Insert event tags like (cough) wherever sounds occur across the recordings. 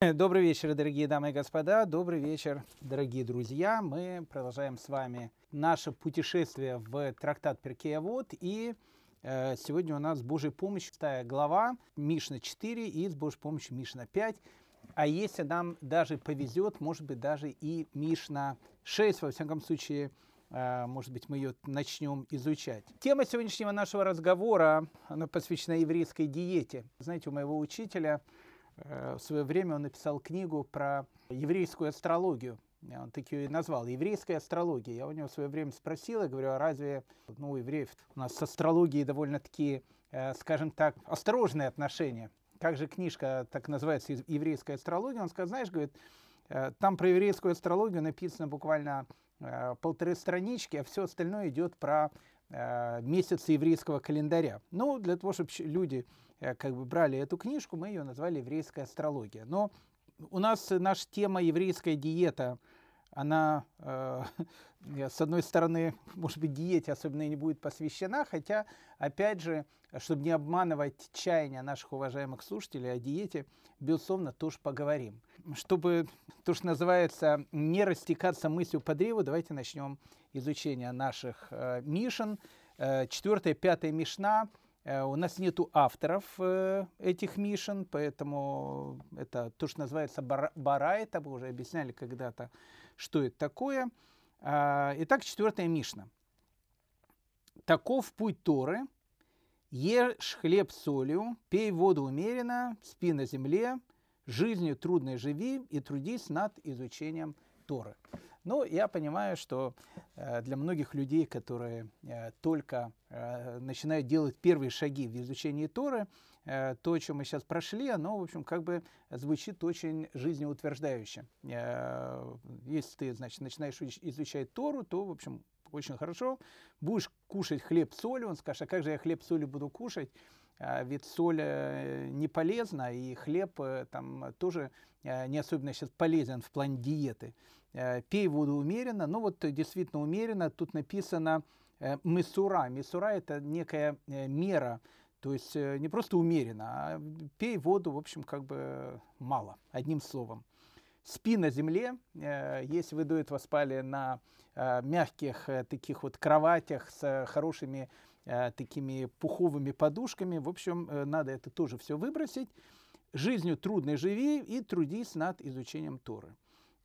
(laughs) Добрый вечер, дорогие дамы и господа. Добрый вечер, дорогие друзья. Мы продолжаем с вами наше путешествие в трактат Перкея-Вот. И э, сегодня у нас с Божьей помощью вторая глава, Мишна 4 и с Божьей помощью Мишна 5. А если нам даже повезет, может быть, даже и Мишна 6, во всяком случае, э, может быть, мы ее начнем изучать. Тема сегодняшнего нашего разговора, она посвящена еврейской диете. Знаете, у моего учителя в свое время он написал книгу про еврейскую астрологию. Он так ее и назвал «Еврейская астрология». Я у него в свое время спросил, я говорю, а разве ну, у евреев у нас с астрологией довольно-таки, э, скажем так, осторожные отношения? Как же книжка так называется «Еврейская астрология»? Он сказал, знаешь, говорит, э, там про еврейскую астрологию написано буквально полторы странички, а все остальное идет про месяцы еврейского календаря. Ну, для того, чтобы люди Э, как бы брали эту книжку, мы ее назвали «Еврейская астрология». Но у нас наша тема «Еврейская диета», она, э, (laughs) с одной стороны, может быть, диете особенно и не будет посвящена, хотя, опять же, чтобы не обманывать чаяния наших уважаемых слушателей о диете, безусловно, тоже поговорим. Чтобы, то, что называется, не растекаться мыслью по древу, давайте начнем изучение наших э, мишен. Э, четвертая, пятая мишна – Э, у нас нету авторов э, этих мишен, поэтому это то, что называется бара, это мы уже объясняли когда-то, что это такое. А, итак, четвертая мишна. Таков путь Торы. Ешь хлеб солью, пей воду умеренно, спи на земле, жизнью трудной живи и трудись над изучением Торы. Ну, я понимаю, что э, для многих людей, которые э, только э, начинают делать первые шаги в изучении Торы, то, о чем мы сейчас прошли, оно, в общем, как бы звучит очень жизнеутверждающе. Если ты, значит, начинаешь изучать Тору, то, в общем, очень хорошо. Будешь кушать хлеб с солью, он скажет, а как же я хлеб с солью буду кушать? А ведь соль не полезна, и хлеб там тоже не особенно сейчас полезен в плане диеты. Э, пей воду умеренно. Ну вот э, действительно умеренно. Тут написано э, месура. Месура это некая мера, то есть не просто умеренно, а пей воду, в общем, как бы мало, одним словом. Спи на земле, если вы до этого спали на мягких таких вот кроватях с хорошими такими пуховыми подушками, в общем, надо это тоже все выбросить. Жизнью трудной живи и трудись над изучением Торы.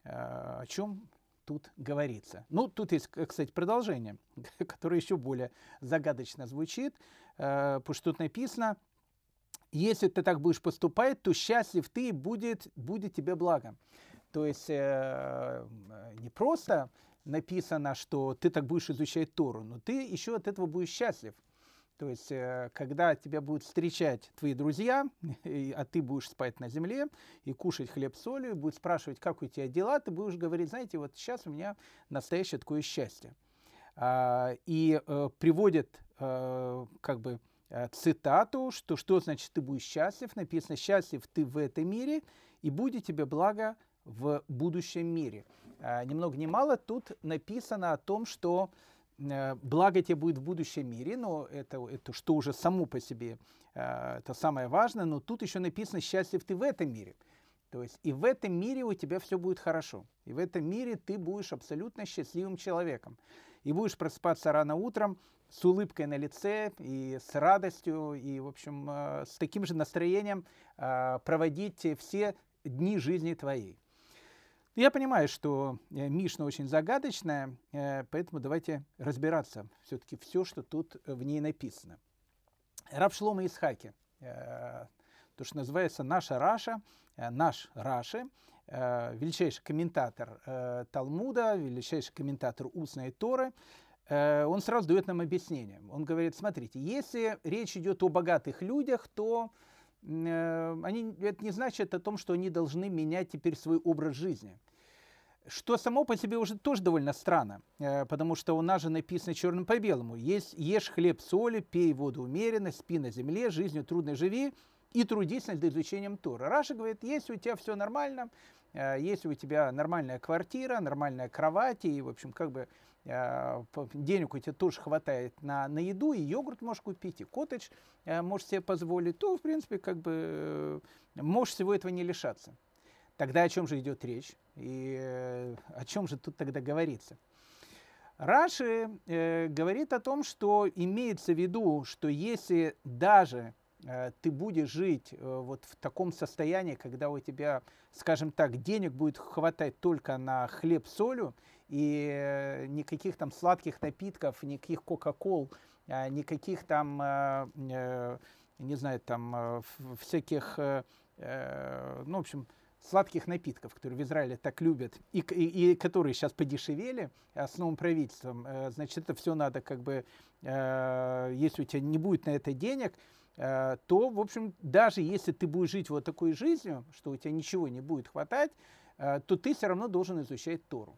Э, о чем тут говорится. Ну, тут есть, кстати, продолжение, (laughs) которое еще более загадочно звучит, э, потому что тут написано, если ты так будешь поступать, то счастлив ты, будет, будет тебе благо. То есть э, не просто написано, что ты так будешь изучать Тору, но ты еще от этого будешь счастлив. То есть, э, когда тебя будут встречать твои друзья, (laughs) а ты будешь спать на земле и кушать хлеб с солью, будут спрашивать, как у тебя дела, ты будешь говорить, знаете, вот сейчас у меня настоящее такое счастье. А, и э, приводит э, как бы цитату, что что значит ты будешь счастлив. Написано, счастлив ты в этом мире, и будет тебе благо в будущем мире. А, ни много ни мало тут написано о том, что благо тебе будет в будущем мире, но это, это что уже само по себе, э, это самое важное, но тут еще написано «счастлив ты в этом мире». То есть и в этом мире у тебя все будет хорошо. И в этом мире ты будешь абсолютно счастливым человеком. И будешь просыпаться рано утром с улыбкой на лице и с радостью, и, в общем, э, с таким же настроением проводить все дни жизни твоей. Я понимаю, что э, Мишна очень загадочная, э, поэтому давайте разбираться все-таки все, что тут в ней написано. Раб Шлома Исхаки, э, то, что называется наша Раша, наш Раши, величайший комментатор Талмуда, величайший комментатор устной Торы, он сразу дает нам объяснение. Он говорит, смотрите, если речь идет о богатых людях, то Э, они, это не значит о том, что они должны менять теперь свой образ жизни. Что само по себе уже тоже довольно странно, э, потому что у нас же написано черным по белому. Есть, ешь хлеб соли, пей воду умеренно, спи на земле, жизнью трудно живи и трудись над изучением Тора. Раша говорит, если у тебя все нормально, э, если у тебя нормальная квартира, нормальная кровать, и, в общем, как бы Э, денег у тебя тоже хватает на, на еду, и йогурт можешь купить, и коттедж э, можешь себе позволить, то, в принципе, как бы э, можешь всего этого не лишаться. Тогда о чем же идет речь? И э, о чем же тут тогда говорится? Раши э, говорит о том, что имеется в виду, что если даже э, ты будешь жить э, вот в таком состоянии, когда у тебя, скажем так, денег будет хватать только на хлеб с солью, и э, никаких там сладких напитков, никаких кока-кол, э, никаких там, э, э, не знаю, там э, всяких, э, э, ну, в общем, сладких напитков, которые в Израиле так любят, и, и, и которые сейчас подешевели э, с новым правительством, э, значит, это все надо как бы, э, если у тебя не будет на это денег, э, то, в общем, даже если ты будешь жить вот такой жизнью, что у тебя ничего не будет хватать, э, то ты все равно должен изучать Тору.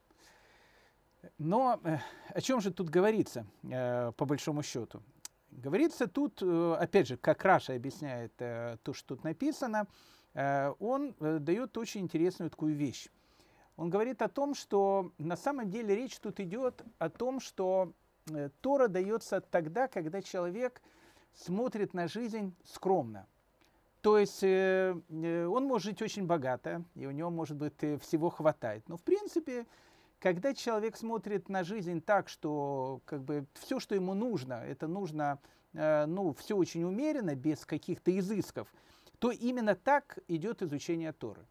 Но э, о чем же тут говорится, э, по большому счету? Говорится тут, э, опять же, как Раша объясняет э, то, что тут написано, Э, он э, дает очень интересную такую вещь. Он говорит о том, что на самом деле речь тут идет о том, что э, Тора дается тогда, когда человек смотрит на жизнь скромно. То есть он может жить очень богато, и у него, может быть, всего хватает. Но, в принципе, когда человек смотрит на жизнь так, что как бы все, что ему нужно, это нужно, ну, все очень умеренно, без каких-то изысков – то именно так идет изучение Торы.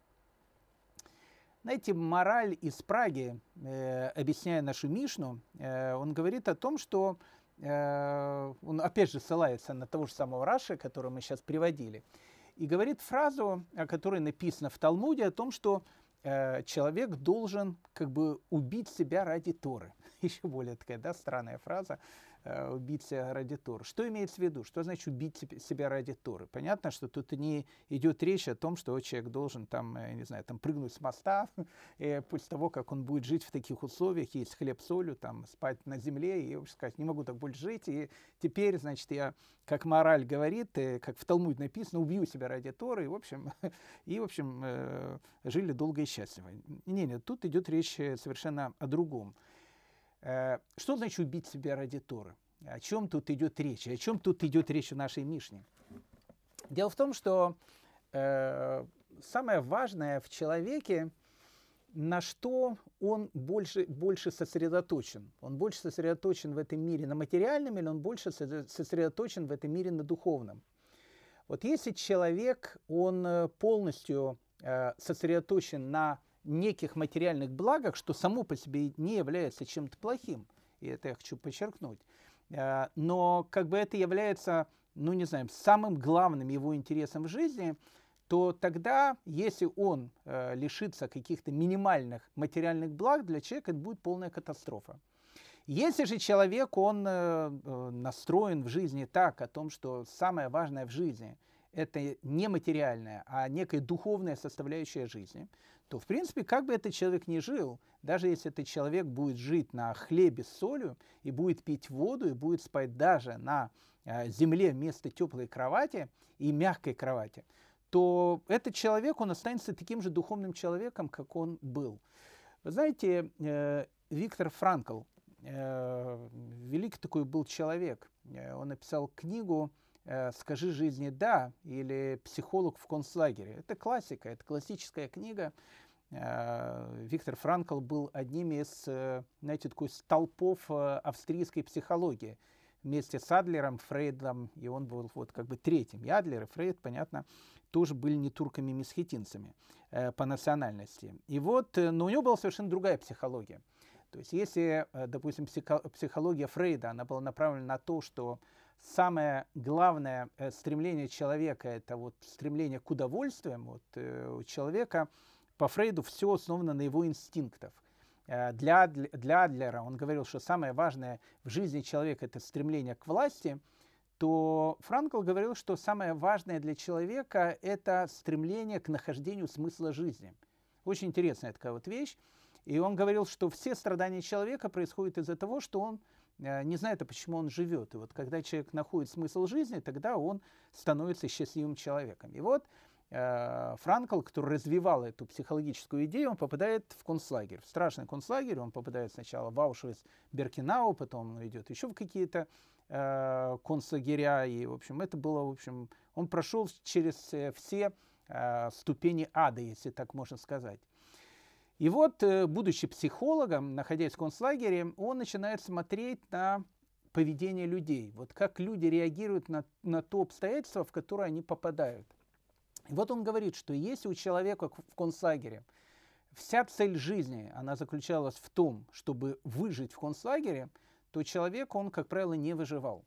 Знаете, мораль из Праги, э, объясняя нашу Мишну, э, он говорит о том, что э, он опять же ссылается на того же самого Раши, который мы сейчас приводили, и говорит фразу, о которой написано в Талмуде, о том, что э, человек должен как бы убить себя ради Торы. (laughs) Еще более такая да, странная фраза. Э, убить себя ради Торы. Что имеется в виду? Что значит убить себя ради Торы? Понятно, что тут не идет речь о том, что человек должен там, э, не знаю, там прыгнуть с моста, (laughs) и после того, как он будет жить в таких условиях, есть хлеб солью, там спать на земле, и сказать, не могу так больше жить, и теперь, значит, я, как мораль говорит, э, как в Талмуде написано, убью себя ради Торы, и, в общем, (laughs) и, в общем жили долго и счастливо. Не, нет, тут идет речь совершенно о другом. Э, что значит убить себя ради Торы? О чем тут идет речь? О чем тут идет речь в нашей Мишне? Дело в том, что э, самое важное в человеке, на что он больше, больше сосредоточен. Он больше сосредоточен в этом мире на материальном или он больше сосредоточен в этом мире на духовном. Вот если человек, он э, полностью э, сосредоточен на неких материальных благах, что само по себе не является чем-то плохим. И это я хочу подчеркнуть. Э, но как бы это является, ну не знаю, самым главным его интересом в жизни, то тогда, если он э, лишится каких-то минимальных материальных благ, для человека это будет полная катастрофа. Если же человек, он э, настроен в жизни так, о том, что самое важное в жизни – это не материальное, а некая духовная составляющая жизни, то, в принципе, как бы этот человек ни жил, даже если этот человек будет жить на хлебе с солью и будет пить воду, и будет спать даже на э, земле вместо теплой кровати и мягкой кровати, то этот человек, он останется таким же духовным человеком, как он был. Вы знаете, э, Виктор Франкл, э, великий такой был человек, он написал книгу «Скажи жизни да» или «Психолог в концлагере». Это классика, это классическая книга. Э, Виктор Франкл был одним из, э, знаете, такой столпов австрийской психологии. Вместе с Адлером, Фрейдом, и он был вот как бы третьим. И Адлер, и Фрейд, понятно, тоже были не турками-месхетинцами по национальности. И вот, но у него была совершенно другая психология. То есть если, допустим, психология Фрейда, она была направлена на то, что самое главное э, стремление человека – это вот стремление к удовольствиям. Вот, э, у человека по Фрейду все основано на его инстинктах. Э, для, для Адлера он говорил, что самое важное в жизни человека – это стремление к власти, то Франкл говорил, что самое важное для человека – это стремление к нахождению смысла жизни. Очень интересная такая вот вещь. И он говорил, что все страдания человека происходят из-за того, что он не знает, а почему он живет. И вот когда человек находит смысл жизни, тогда он становится счастливым человеком. И вот э, Франкл, который развивал эту психологическую идею, он попадает в концлагерь, в страшный концлагерь. Он попадает сначала в Аушвиц, Беркинау, потом он идет еще в какие-то э, концлагеря. И, в общем, это было, в общем, он прошел через э, все э, ступени ада, если так можно сказать. И вот, э, будучи психологом, находясь в концлагере, он начинает смотреть на поведение людей, вот как люди реагируют на, на то обстоятельство, в которое они попадают. И вот он говорит, что если у человека в концлагере вся цель жизни, она заключалась в том, чтобы выжить в концлагере, то человек, он, как правило, не выживал.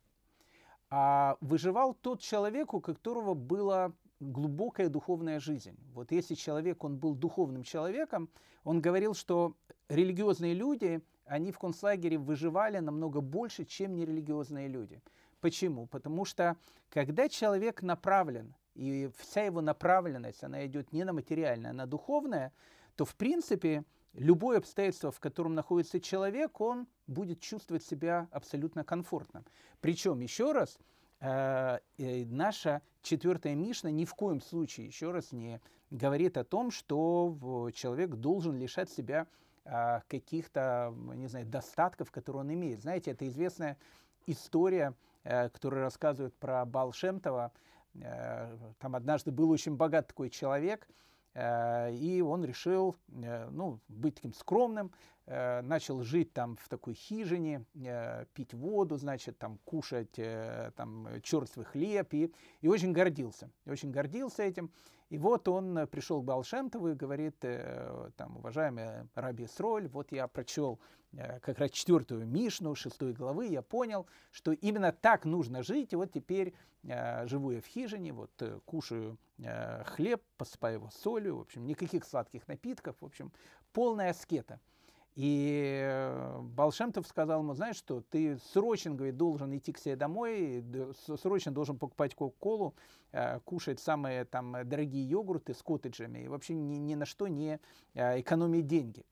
А выживал тот человек, у которого была глубокая духовная жизнь. Вот если человек, он был духовным человеком, он говорил, что религиозные люди, они в концлагере выживали намного больше, чем нерелигиозные люди. Почему? Потому что когда человек направлен, и вся его направленность, она идет не на материальное, а на духовное, то в принципе любое обстоятельство, в котором находится человек, он будет чувствовать себя абсолютно комфортно. Причем, еще раз, наша четвертая Мишна ни в коем случае, еще раз, не говорит о том, что человек должен лишать себя а, каких-то, не знаю, достатков, которые он имеет. Знаете, это известная история, э, которая рассказывает про Балшемтова. Э, там однажды был очень богат такой человек, э, и он решил ну, быть таким скромным, начал жить там в такой хижине, пить воду, значит, там кушать там черствый хлеб, и, и очень гордился, очень гордился этим. И вот он э, пришел к Балшемтову и говорит, э, там, уважаемый Раби Сроль, вот я прочел э, как раз четвертую Мишну, шестой главы, я понял, что именно так нужно жить, и вот теперь живу я в хижине, вот кушаю хлеб, посыпаю его солью, в общем, никаких сладких напитков, в общем, полная аскета. И э, Балшемтов сказал ему, знаешь что, ты срочно, говорит, должен идти к себе домой, срочно должен покупать кока-колу, э, кушать самые там дорогие йогурты с коттеджами и вообще ни, ни на что не э, экономить деньги.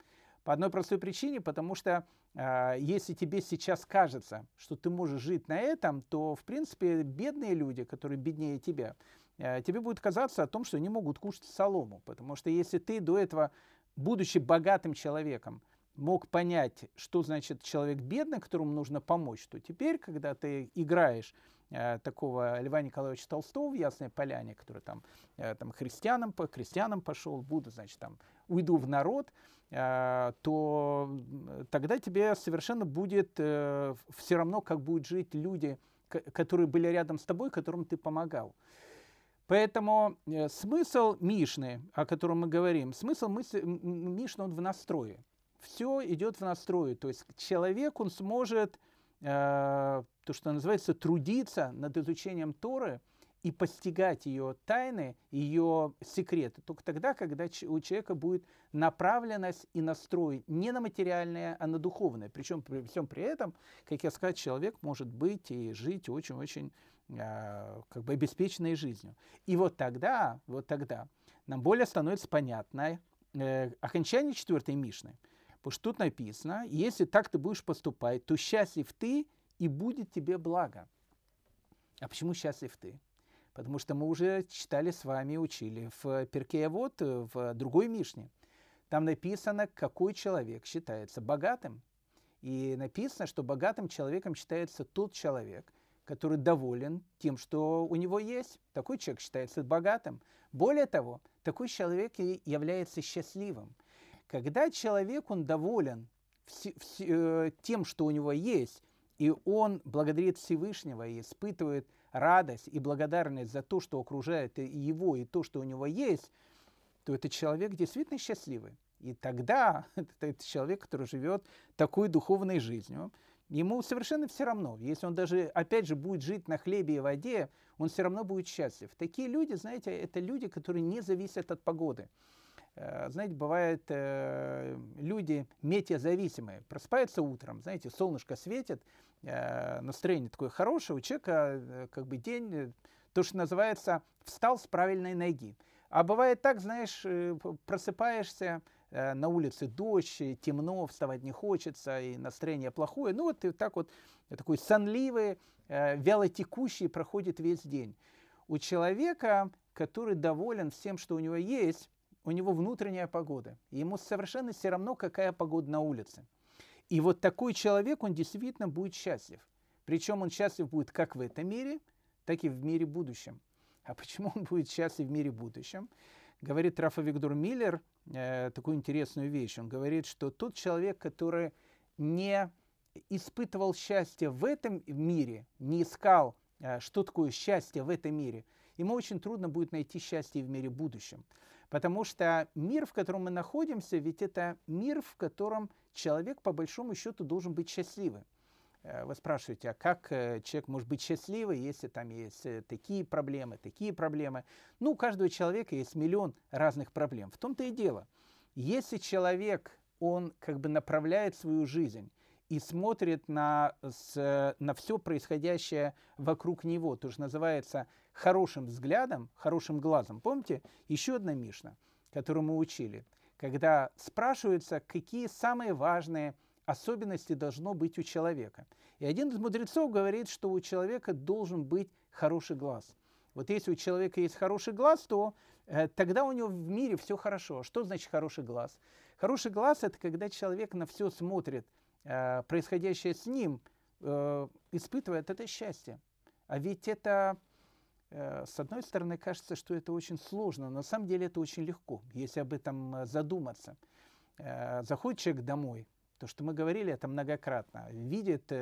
По одной простой причине, потому что если тебе сейчас кажется, что ты можешь жить на этом, то, в принципе, бедные люди, которые беднее тебя, тебе будет казаться о том, что они могут кушать солому. Потому что если ты до этого, будучи богатым человеком, мог понять, что значит человек бедный, которому нужно помочь, то теперь, когда ты играешь э, такого Льва Николаевича Толстого в Ясной Поляне, который там, э, там христианам, по христианам пошел, буду, значит, там, уйду в народ, э, то тогда тебе совершенно будет э, все равно, как будут жить люди, которые были рядом с тобой, которым ты помогал. Поэтому э, смысл Мишны, о котором мы говорим, смысл мысли, Мишны, он в настрое все идет в настрое. То есть человек, он сможет, э, то, что называется, трудиться над изучением Торы и постигать ее тайны, ее секреты. Только тогда, когда у человека будет направленность и настрой не на материальное, а на духовное. Причем при всем при этом, как я сказал, человек может быть и жить очень-очень э, как бы обеспеченной жизнью. И вот тогда, вот тогда нам более становится понятно э, окончание четвертой Мишны – Потому что тут написано, если так ты будешь поступать, то счастлив ты, и будет тебе благо. А почему счастлив ты? Потому что мы уже читали с вами, учили в Перке вот в другой Мишне. Там написано, какой человек считается богатым. И написано, что богатым человеком считается тот человек, который доволен тем, что у него есть. Такой человек считается богатым. Более того, такой человек является счастливым. Когда человек, он доволен э, тем, что у него есть, и он благодарит Всевышнего и испытывает радость и благодарность за то, что окружает его, и то, что у него есть, то этот человек действительно счастливый. И тогда (laughs) это человек, который живет такой духовной жизнью, ему совершенно все равно. Если он даже, опять же, будет жить на хлебе и воде, он все равно будет счастлив. Такие люди, знаете, это люди, которые не зависят от погоды. Э, знаете, бывает, э, люди метеозависимые, просыпаются утром, знаете, солнышко светит, э, настроение такое хорошее, у человека как бы день, то, что называется, встал с правильной ноги. А бывает так, знаешь, просыпаешься, на улице дождь, темно, вставать не хочется, и настроение плохое. Ну вот и так вот такой сонливый, вялотекущий проходит весь день. У человека, который доволен всем, что у него есть, у него внутренняя погода. Ему совершенно все равно, какая погода на улице. И вот такой человек, он действительно будет счастлив. Причем он счастлив будет как в этом мире, так и в мире будущем. а почему он будет счастлив в мире будущем? Говорит Рафа Виктор Миллер э, такую интересную вещь. Он говорит, что тот человек, который не испытывал счастье в этом мире, не искал, э, что такое счастье в этом мире, ему очень трудно будет найти счастье в мире будущем. Потому что мир, в котором мы находимся, ведь это мир, в котором человек, по большому счету, должен быть счастливым. Э, вы спрашиваете, а как э, человек может быть счастливым, если там есть э, такие проблемы, такие проблемы? Ну, у каждого человека есть миллион разных проблем. В том-то и дело. Если человек, он как бы направляет свою жизнь и смотрит на, с, на все происходящее вокруг него, то, что называется хорошим взглядом, хорошим глазом. Помните, еще одна Мишна, которую мы учили, когда спрашивается, какие самые важные особенности должно быть у человека. И один из мудрецов говорит, что у человека должен быть хороший глаз. Вот если у человека есть хороший глаз, то э, тогда у него в мире все хорошо. Что значит хороший глаз? Хороший глаз – это когда человек на все смотрит – Э, происходящее с ним, э, испытывает это счастье. А ведь это, э, с одной стороны, кажется, что это очень сложно, но на самом деле это очень легко, если об этом задуматься. Заходит человек домой, то, что мы говорили это многократно, видит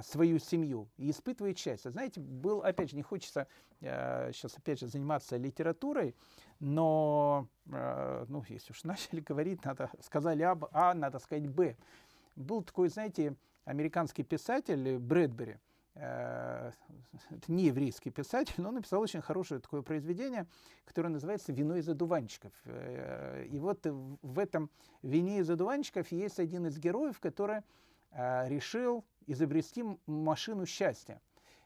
свою семью и испытывает счастье. Знаете, был, опять же, не хочется сейчас, опять же, заниматься литературой, но, ну, если уж (laughs) начали говорить, надо, сказали А, а надо сказать Б. Был такой, знаете, американский писатель Брэдбери, э, это не еврейский писатель, но он написал очень хорошее такое произведение, которое называется «Вино из одуванчиков». Э, и вот в этом «Вине из одуванчиков» есть один из героев, который э, решил изобрести машину счастья.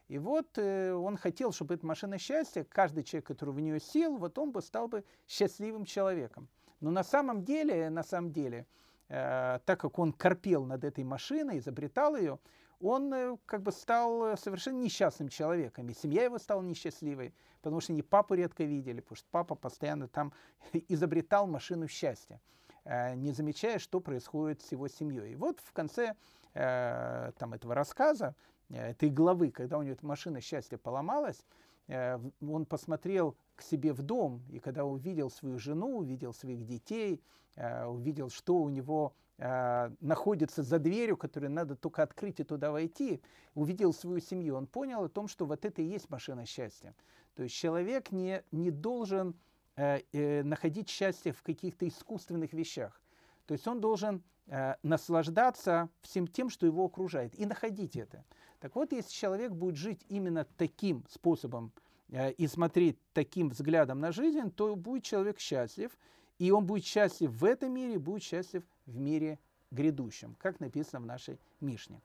И вот он хотел, чтобы эта машина счастья, каждый человек, который в нее сел, вот он бы стал бы счастливым человеком. Но на самом деле, на самом деле, Э, так как он корпел над этой машиной, изобретал ее, он э, как бы стал совершенно несчастным человеком. И семья его стала несчастливой, потому что они папу редко видели, потому что папа постоянно там (laughs) изобретал машину счастья, э, не замечая, что происходит с его семьей. И вот в конце там, этого рассказа, этой главы, когда у него эта машина счастья поломалась, он посмотрел к себе в дом, и когда увидел свою жену, увидел своих детей, Э, увидел, что у него э, находится за дверью, которую надо только открыть и туда войти, увидел свою семью, он понял о том, что вот это и есть машина счастья. То есть человек не, не должен э, э, находить счастье в каких-то искусственных вещах. То есть он должен э, наслаждаться всем тем, что его окружает, и находить это. Так вот, если человек будет жить именно таким способом э, и смотреть таким взглядом на жизнь, то будет человек счастлив, и он будет счастлив в этом мире, будет счастлив в мире грядущем, как написано в нашей Мишне.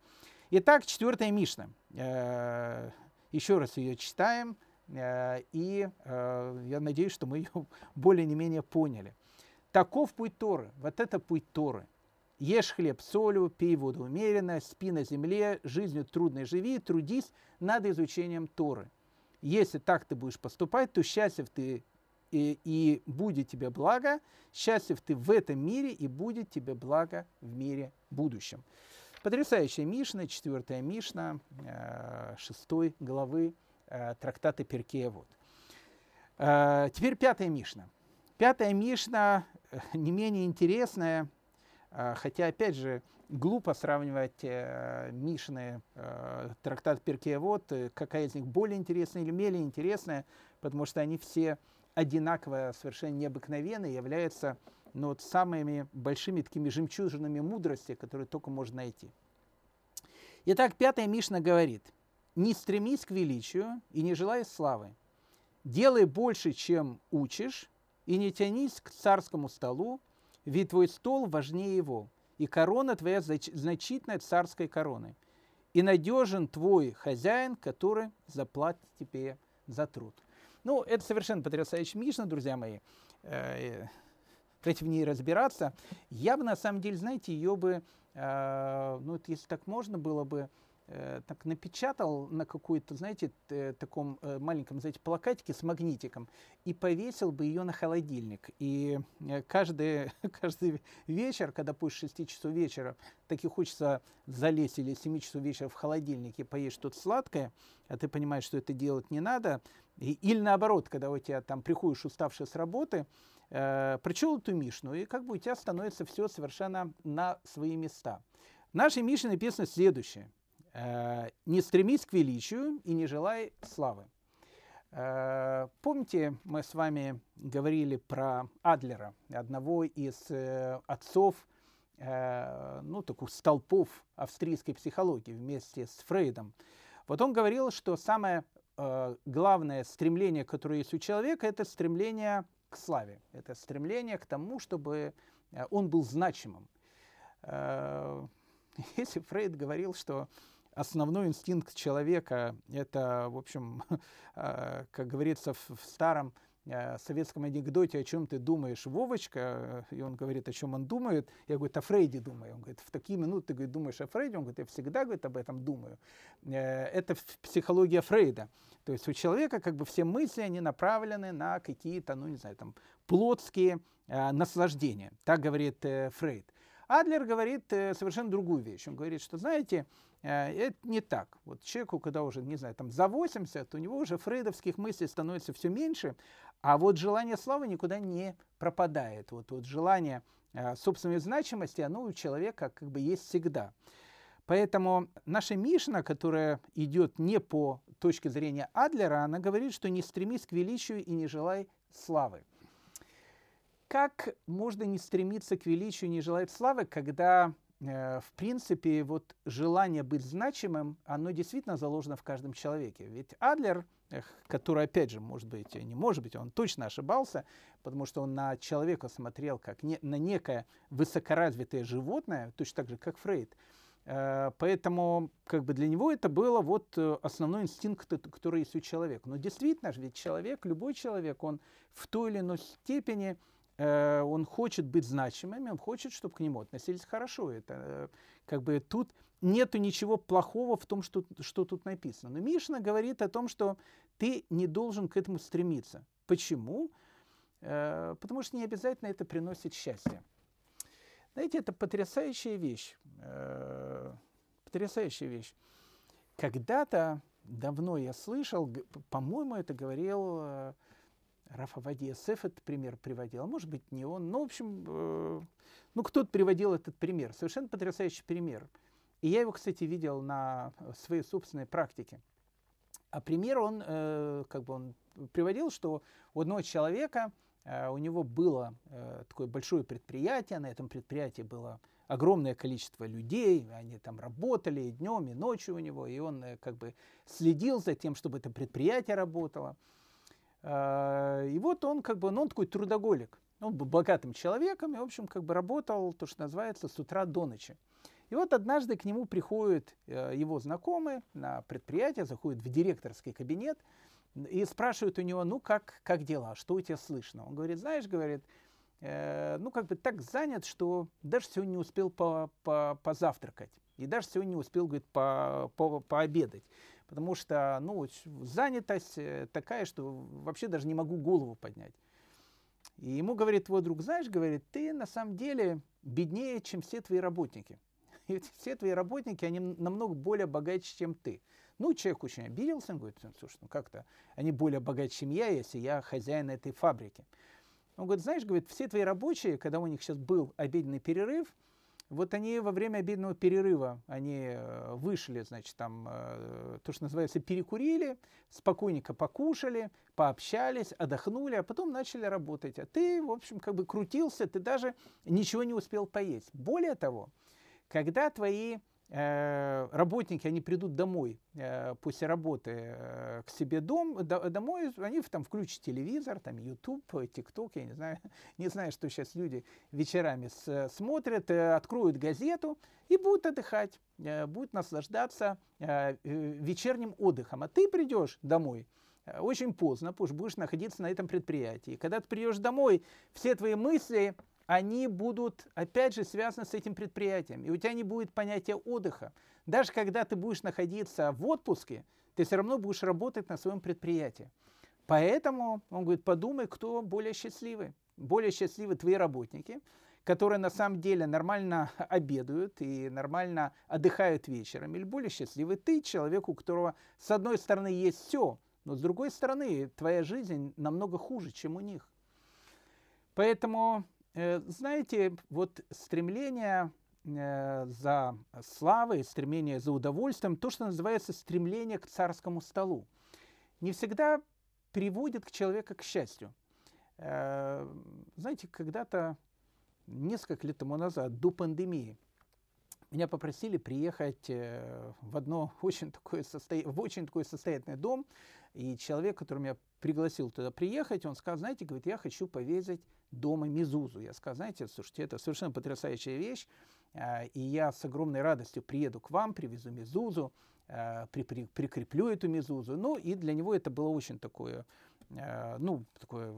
Итак, четвертая Мишна. Э, еще раз ее читаем, э, и э, я надеюсь, что мы (laughs) ее более не менее поняли. Таков путь Торы, вот это путь Торы. Ешь хлеб солью, пей воду умеренно, спи на земле, жизнью трудной живи, трудись над изучением Торы. Если так ты будешь поступать, то счастлив ты и, и будет тебе благо, счастлив ты в этом мире, и будет тебе благо в мире будущем. Потрясающая Мишна, четвертая Мишна, э, шестой главы э, трактата Перкея. Вот. Э, теперь пятая Мишна. Пятая Мишна не менее интересная, хотя, опять же, глупо сравнивать э, Мишны, э, трактат Перкея, вот, какая из них более интересная или менее интересная, потому что они все одинаково совершенно необыкновенно является ну, вот самыми большими такими жемчужинами мудрости, которые только можно найти. Итак, пятая Мишна говорит, не стремись к величию и не желай славы. Делай больше, чем учишь, и не тянись к царскому столу, ведь твой стол важнее его, и корона твоя значительная царской короны. И надежен твой хозяин, который заплатит тебе за труд. Ну, это совершенно потрясающая Мишна, друзья мои. Э, давайте в ней разбираться. Я бы, на самом деле, знаете, ее бы, э, ну, если так можно было бы, э, так напечатал на какой-то, знаете, э, таком э, маленьком, знаете, плакатике с магнитиком и повесил бы ее на холодильник. И э, каждый, (laughs) каждый вечер, когда после 6 часов вечера так и хочется залезть или 7 часов вечера в холодильник и поесть что-то сладкое, а ты понимаешь, что это делать не надо, и, или наоборот, когда у тебя там приходишь уставший с работы, э, прочел эту Мишну, и как бы у тебя становится все совершенно на свои места. В нашей Мишне написано следующее. Э, «Не стремись к величию и не желай славы». Э, помните, мы с вами говорили про Адлера, одного из э, отцов, ну, таких столпов австрийской психологии вместе с Фрейдом. Вот он говорил, что самое главное стремление, которое есть у человека, это стремление к славе, это стремление к тому, чтобы он был значимым. (laughs) Если Фрейд говорил, что основной инстинкт человека – это, в общем, а, (laughs) как говорится в старом а, советском анекдоте, о чем ты думаешь, Вовочка, и он говорит, о чем он думает, я говорю, о Фрейде думаю. Он говорит, в такие минуты ты говорит, думаешь о Фрейде? Он говорит, я всегда говорит, об этом думаю. Э, это психология Фрейда. То есть у человека как бы все мысли, они направлены на какие-то, ну не знаю, там, плотские э, наслаждения. Так говорит э, Фрейд. Адлер говорит э, совершенно другую вещь. Он говорит, что, знаете, э, это не так. Вот человеку, когда уже, не знаю, там за 80, у него уже фрейдовских мыслей становится все меньше, а вот желание славы никуда не пропадает. Вот, вот желание э, собственной значимости, оно у человека как бы есть всегда. Поэтому наша Мишна, которая идет не по точке зрения Адлера, она говорит, что не стремись к величию и не желай славы. Как можно не стремиться к величию, не желать славы, когда, э, в принципе, вот желание быть значимым, оно действительно заложено в каждом человеке. Ведь Адлер, который, опять же, может быть, не может быть, он точно ошибался, потому что он на человека смотрел как не, на некое высокоразвитое животное, точно так же, как Фрейд. Э, поэтому как бы для него это было вот э, основной инстинкт, который есть у человека. Но действительно же, ведь человек, любой человек, он в той или иной степени Э, он хочет быть значимым, он хочет, чтобы к нему относились хорошо. Это э, как бы тут нету ничего плохого в том, что, что тут написано. Но Мишна говорит о том, что ты не должен к этому стремиться. Почему? Э, потому что не обязательно это приносит счастье. Знаете, это потрясающая вещь. Потрясающая вещь. Когда-то давно я слышал, по-моему, это говорил Рафа Вадиесеф этот пример приводил, а может быть не он, но в общем, э, ну кто-то приводил этот пример, совершенно потрясающий пример. И я его, кстати, видел на своей собственной практике. А пример он, э, как бы он приводил, что у одного человека, э, у него было э, такое большое предприятие, на этом предприятии было огромное количество людей, они там работали и днем, и ночью у него, и он э, как бы следил за тем, чтобы это предприятие работало. А, и вот он как бы, ну, он такой трудоголик. Он был богатым человеком и, в общем, как бы работал, то, что называется, с утра до ночи. И вот однажды к нему приходит э, его знакомый на предприятие, заходит в директорский кабинет и спрашивает у него, ну как, как дела, что у тебя слышно? Он говорит, знаешь, говорит, э, ну как бы так занят, что даже сегодня не успел по, по, позавтракать. И даже сегодня не успел, говорит, по, по, пообедать потому что ну, занятость э, такая, что вообще даже не могу голову поднять. И ему говорит твой друг, знаешь, говорит, ты на самом деле беднее, чем все твои работники. (laughs) И все твои работники, они намного более богаче, чем ты. Ну, человек очень обиделся, он говорит, слушай, ну как-то они более богаче, чем я, если я хозяин этой фабрики. Он говорит, знаешь, говорит, все твои рабочие, когда у них сейчас был обеденный перерыв, вот они во время обеденного перерыва, они э, вышли, значит, там, э, то, что называется, перекурили, спокойненько покушали, пообщались, отдохнули, а потом начали работать. А ты, в общем, как бы крутился, ты даже ничего не успел поесть. Более того, когда твои работники, они придут домой э, после работы э, к себе дом, домой, они там включат телевизор, там YouTube, TikTok, я не знаю, (laughs) не знаю, что сейчас люди вечерами смотрят, откроют газету и будут отдыхать, будут наслаждаться вечерним отдыхом. А ты придешь домой, очень поздно, потому что будешь находиться на этом предприятии. Когда ты придешь домой, все твои мысли они будут, опять же, связаны с этим предприятием. И у тебя не будет понятия отдыха. Даже когда ты будешь находиться в отпуске, ты все равно будешь работать на своем предприятии. Поэтому, он говорит, подумай, кто более счастливый. Более счастливы твои работники, которые на самом деле нормально (laughs) обедают и нормально отдыхают вечером. Или более счастливый ты, человек, у которого с одной стороны есть все, но с другой стороны твоя жизнь намного хуже, чем у них. Поэтому, знаете, вот стремление э, за славой, стремление за удовольствием, то, что называется стремление к царскому столу, не всегда приводит к человеку к счастью. Э, знаете, когда-то, несколько лет тому назад, до пандемии, меня попросили приехать в одно (laughs) очень такое состо... в очень такой состоятельный дом, и человек, который меня пригласил туда приехать, он сказал, знаете, говорит, я хочу повесить дома Мизузу. Я сказал, знаете, слушайте, это совершенно потрясающая вещь, а, и я с огромной радостью приеду к вам, привезу Мизузу, а, при, при, прикреплю эту Мизузу. Ну, и для него это было очень такое, а, ну, такое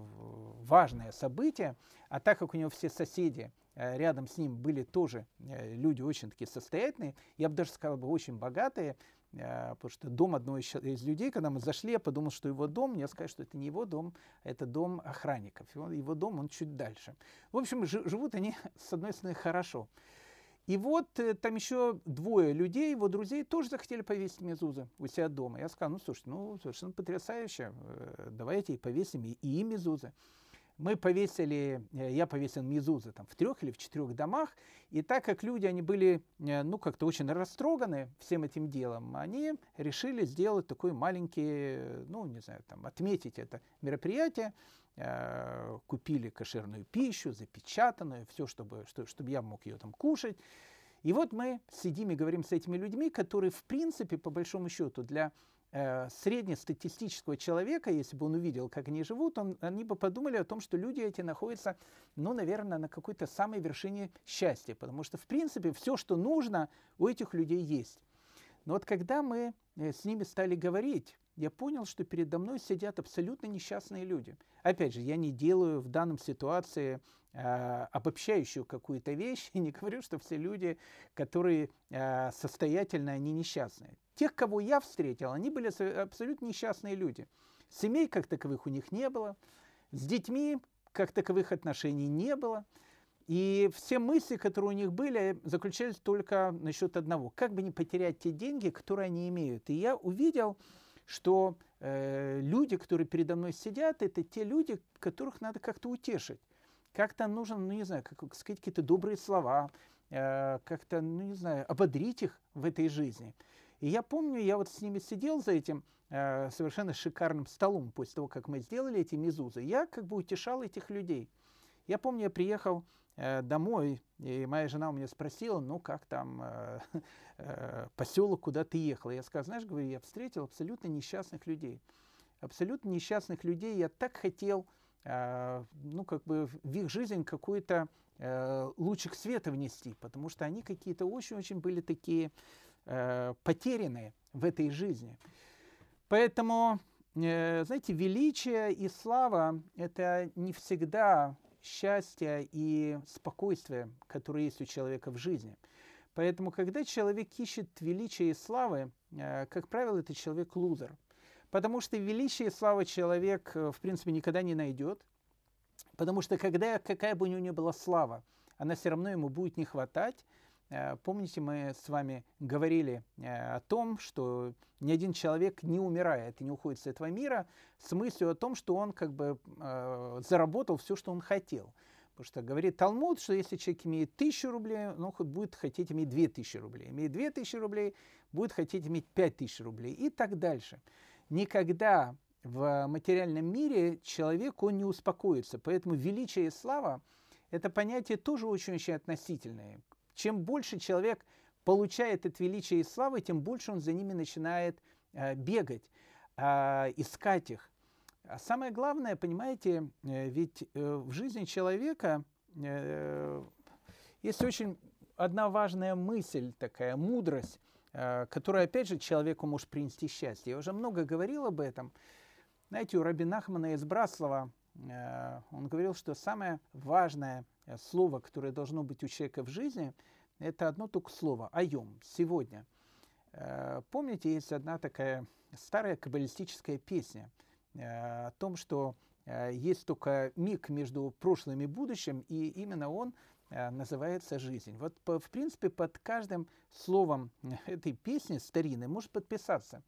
важное событие. А так как у него все соседи рядом с ним были тоже люди очень такие состоятельные, я бы даже сказал бы очень богатые, потому что дом одной из людей, когда мы зашли, я подумал, что его дом, мне сказали, что это не его дом, это дом охранников. Его дом, он чуть дальше. В общем, живут они, (laughs) с одной стороны, хорошо. И вот э, там еще двое людей, его друзей, тоже захотели повесить мезузы у себя дома. Я сказал, ну, слушай, ну, совершенно потрясающе, э, давайте повесим и, и мезузы мы повесили, э, я повесил мизузы там в трех или в четырех домах, и так как люди, они были, э, ну, как-то очень растроганы всем этим делом, они решили сделать такой маленький, ну, не знаю, там, отметить это мероприятие, э, купили кошерную пищу, запечатанную, все, чтобы, что, чтобы я мог ее там кушать. И вот мы сидим и говорим с этими людьми, которые, в принципе, по большому счету, для э, среднестатистического человека, если бы он увидел, как они живут, он, они бы подумали о том, что люди эти находятся, ну, наверное, на какой-то самой вершине счастья, потому что, в принципе, все, что нужно, у этих людей есть. Но вот когда мы э, с ними стали говорить, я понял, что передо мной сидят абсолютно несчастные люди. Опять же, я не делаю в данном ситуации э, обобщающую какую-то вещь и не говорю, что все люди, которые э, состоятельны, они несчастные. Тех, кого я встретил, они были абсолютно несчастные люди. Семей как таковых у них не было, с детьми как таковых отношений не было. И все мысли, которые у них были, заключались только насчет одного. Как бы не потерять те деньги, которые они имеют. И я увидел, что э, люди, которые передо мной сидят, это те люди, которых надо как-то утешить. Как-то нужно, ну не знаю, как сказать какие-то добрые слова, э, как-то, ну не знаю, ободрить их в этой жизни. И я помню, я вот с ними сидел за этим э, совершенно шикарным столом после того, как мы сделали эти мезузы. Я как бы утешал этих людей. Я помню, я приехал э, домой, и моя жена у меня спросила, ну как там э, (laughs) э, поселок, куда ты ехал. Я сказал, знаешь, говорю, я встретил абсолютно несчастных людей. Абсолютно несчастных людей. Я так хотел, ну как бы в их жизнь какой-то э, лучик света внести, потому что они какие-то очень-очень были такие э, потеряны в этой жизни. Поэтому, э, знаете, величие и слава – это не всегда счастье и спокойствие, которое есть у человека в жизни. Поэтому, когда человек ищет величие и славы, как правило, это человек лузер. Потому что величие и славы человек, э, в принципе, никогда не найдет. Потому что когда, какая бы у него ни была слава, она все равно ему будет не хватать. Э, помните, мы с вами говорили э, о том, что ни один человек не умирает и не уходит с этого мира с мыслью о том, что он как бы заработал все, что он хотел. Потому что говорит Талмуд, что если человек имеет тысячу рублей, он будет хотеть иметь две тысячи рублей. Имеет две тысячи рублей, будет хотеть иметь пять тысяч рублей и так дальше. Никогда в материальном мире человек, он не успокоится. Поэтому величие и слава – это понятие тоже очень-очень относительное. Чем больше человек получает от величия и славы, тем больше он за ними начинает э, бегать, э, искать их. А самое главное, понимаете, э, ведь в жизни человека есть очень одна важная мысль, такая мудрость, которая, опять же, человеку может принести счастье. Я уже много говорил об этом. Знаете, у Раби Нахмана из Браслова э, он говорил, что самое важное слово, которое должно быть у человека в жизни, это одно только слово – айом, сегодня. Помните, есть одна такая старая каббалистическая песня о том, что есть только миг между прошлым и будущим, и именно он называется жизнь. Вот, в принципе, под каждым словом (laughs) этой песни старинной может подписаться.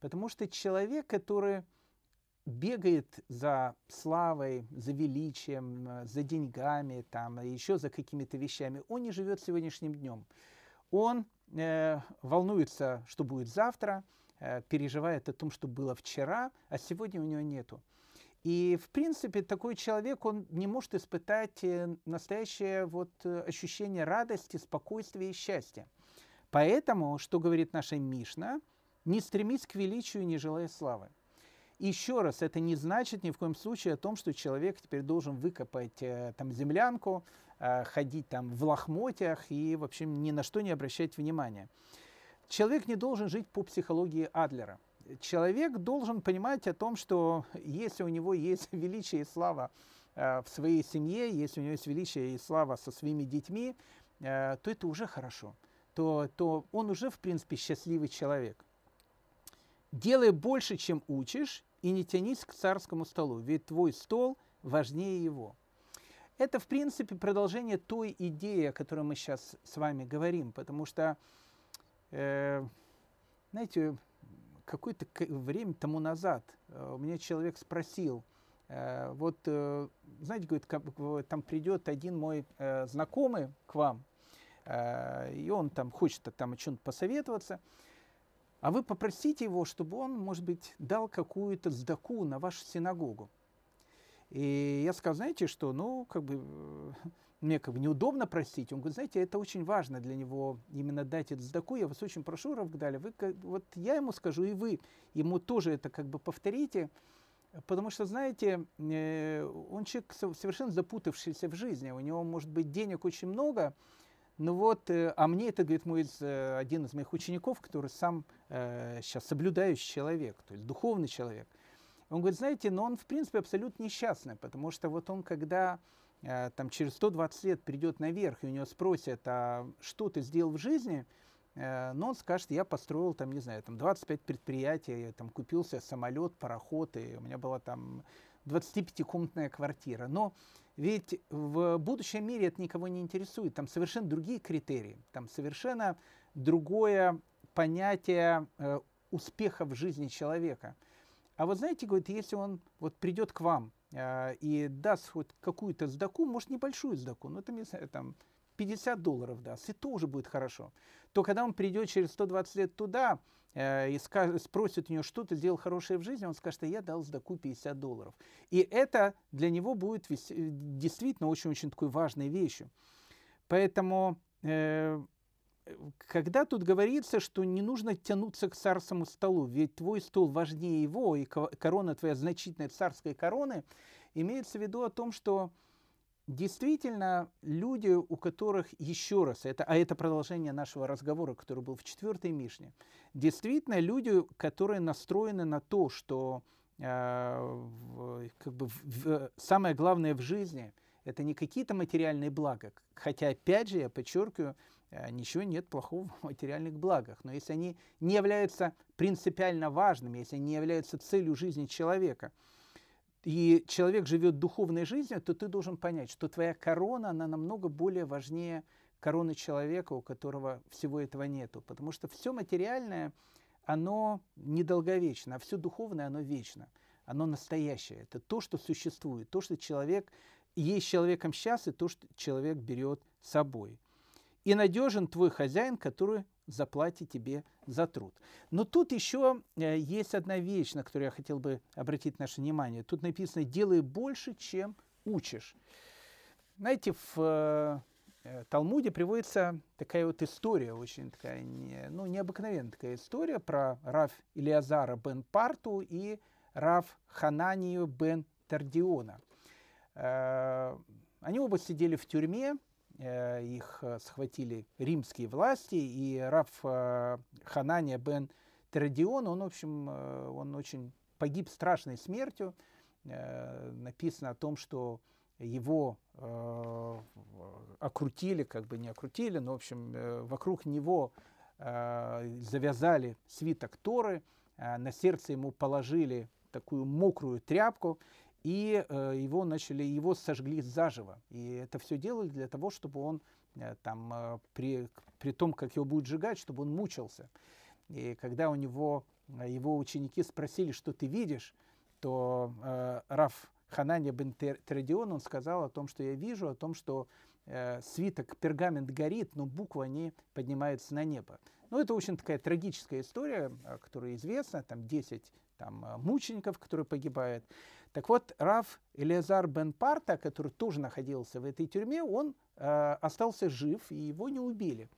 Потому что человек, который бегает за славой, за величием, э, за деньгами, там, еще за какими-то вещами, он не живет сегодняшним днем. Он э, волнуется, что будет завтра, э, переживает о том, что было вчера, а сегодня у него нету. И, в принципе, такой человек, он не может испытать э, настоящее вот э, ощущение радости, спокойствия и счастья. Поэтому, что говорит наша Мишна, не стремись к величию, не желая славы. Еще раз, это не значит ни в коем случае о том, что человек теперь должен выкопать э, там землянку, э, ходить там в лохмотьях и, в общем, ни на что не обращать внимания. Человек не должен жить по психологии Адлера. Человек должен понимать о том, что если у него есть (laughs) величие и слава э, в своей семье, если у него есть величие и слава со своими детьми, э, то это уже хорошо. То, то он уже, в принципе, счастливый человек. Делай больше, чем учишь, и не тянись к царскому столу, ведь твой стол важнее его. Это, в принципе, продолжение той идеи, о которой мы сейчас с вами говорим, потому что, э, знаете, какое-то время тому назад э, у меня человек спросил, э, вот, э, знаете, говорит, там придет один мой знакомый к вам, и он там хочет там о чем-то посоветоваться, а вы попросите его, чтобы он, может быть, дал какую-то сдаку на вашу синагогу. И я сказал, знаете что, ну, как бы, мне как бы неудобно просить. Он говорит, знаете, это очень важно для него именно дать этот сдаку. Я вас очень прошу, Равгдаля, вы, вот я ему скажу, и вы ему тоже это как бы повторите. Потому что, знаете, э, он человек совершенно запутавшийся в жизни. У него, может быть, денег очень много, ну вот, э, а мне это, говорит, мой э, один из моих учеников, который сам сейчас соблюдающий человек, то есть духовный человек. Он говорит, знаете, но он, в принципе, абсолютно несчастный, потому что вот он, когда там через 120 лет придет наверх, и у него спросят, а что ты сделал в жизни, э, но он скажет, я построил там, не знаю, там 25 предприятий, я там купил себе самолет, пароход, и у меня была там 25-комнатная квартира. Но ведь в будущем мире это никого не интересует. Там совершенно другие критерии, там совершенно другое понятие э, успеха в жизни человека. А вот знаете, говорит, если он вот придет к вам э, и даст хоть какую-то сдаку, может небольшую сдаку, ну там, там 50 долларов даст, и тоже будет хорошо, то когда он придет через 120 лет туда, Э, и скажет, спросит у нее, что ты сделал хорошее в жизни, он скажет, что я дал сдаку 50 долларов. И это для него будет э, действительно очень-очень такой важной вещью. Поэтому, э, когда тут говорится, что не нужно тянуться к царскому столу, ведь твой стол важнее его, и корона твоя значительная царской короны, имеется в виду о том, что Действительно, люди, у которых, еще раз, это, а это продолжение нашего разговора, который был в четвертой Мишне, действительно, люди, которые настроены на то, что э, как бы в, самое главное в жизни – это не какие-то материальные блага, хотя, опять же, я подчеркиваю, э, ничего нет плохого в материальных благах, но если они не являются принципиально важными, если они не являются целью жизни человека – и человек живет духовной жизнью, то ты должен понять, что твоя корона, она намного более важнее короны человека, у которого всего этого нету. Потому что все материальное, оно недолговечно, а все духовное, оно вечно. Оно настоящее. Это то, что существует, то, что человек есть человеком сейчас, и то, что человек берет с собой. И надежен твой хозяин, который заплатит тебе за труд. Но тут еще э, есть одна вещь, на которую я хотел бы обратить наше внимание. Тут написано «делай больше, чем учишь». Знаете, в э, э, Талмуде приводится такая вот история, очень такая, ну, необыкновенная такая история про Рав Илиазара бен Парту и Рав Хананию бен Тардиона. Они оба сидели в тюрьме, их э, схватили римские власти, и Раф э, Ханания бен Традион, он, в общем, он очень погиб страшной смертью. Написано о том, что его э, окрутили, как бы не окрутили, но, в общем, э, вокруг него э, завязали свиток Торы, э, на сердце ему положили такую мокрую тряпку, и э, его начали, его сожгли заживо. И это все делали для того, чтобы он э, там, э, при, при том, как его будут сжигать, чтобы он мучился. И когда у него, э, его ученики спросили, что ты видишь, то э, Раф Хананя бен Традион, он сказал о том, что я вижу, о том, что э, свиток, пергамент горит, но буквы, они поднимаются на небо. Ну, это очень такая трагическая история, которая известна, там 10 там, мучеников, которые погибают. Так вот, Раф Элиазар бен Парта, который тоже находился в этой тюрьме, он э, остался жив, и его не убили.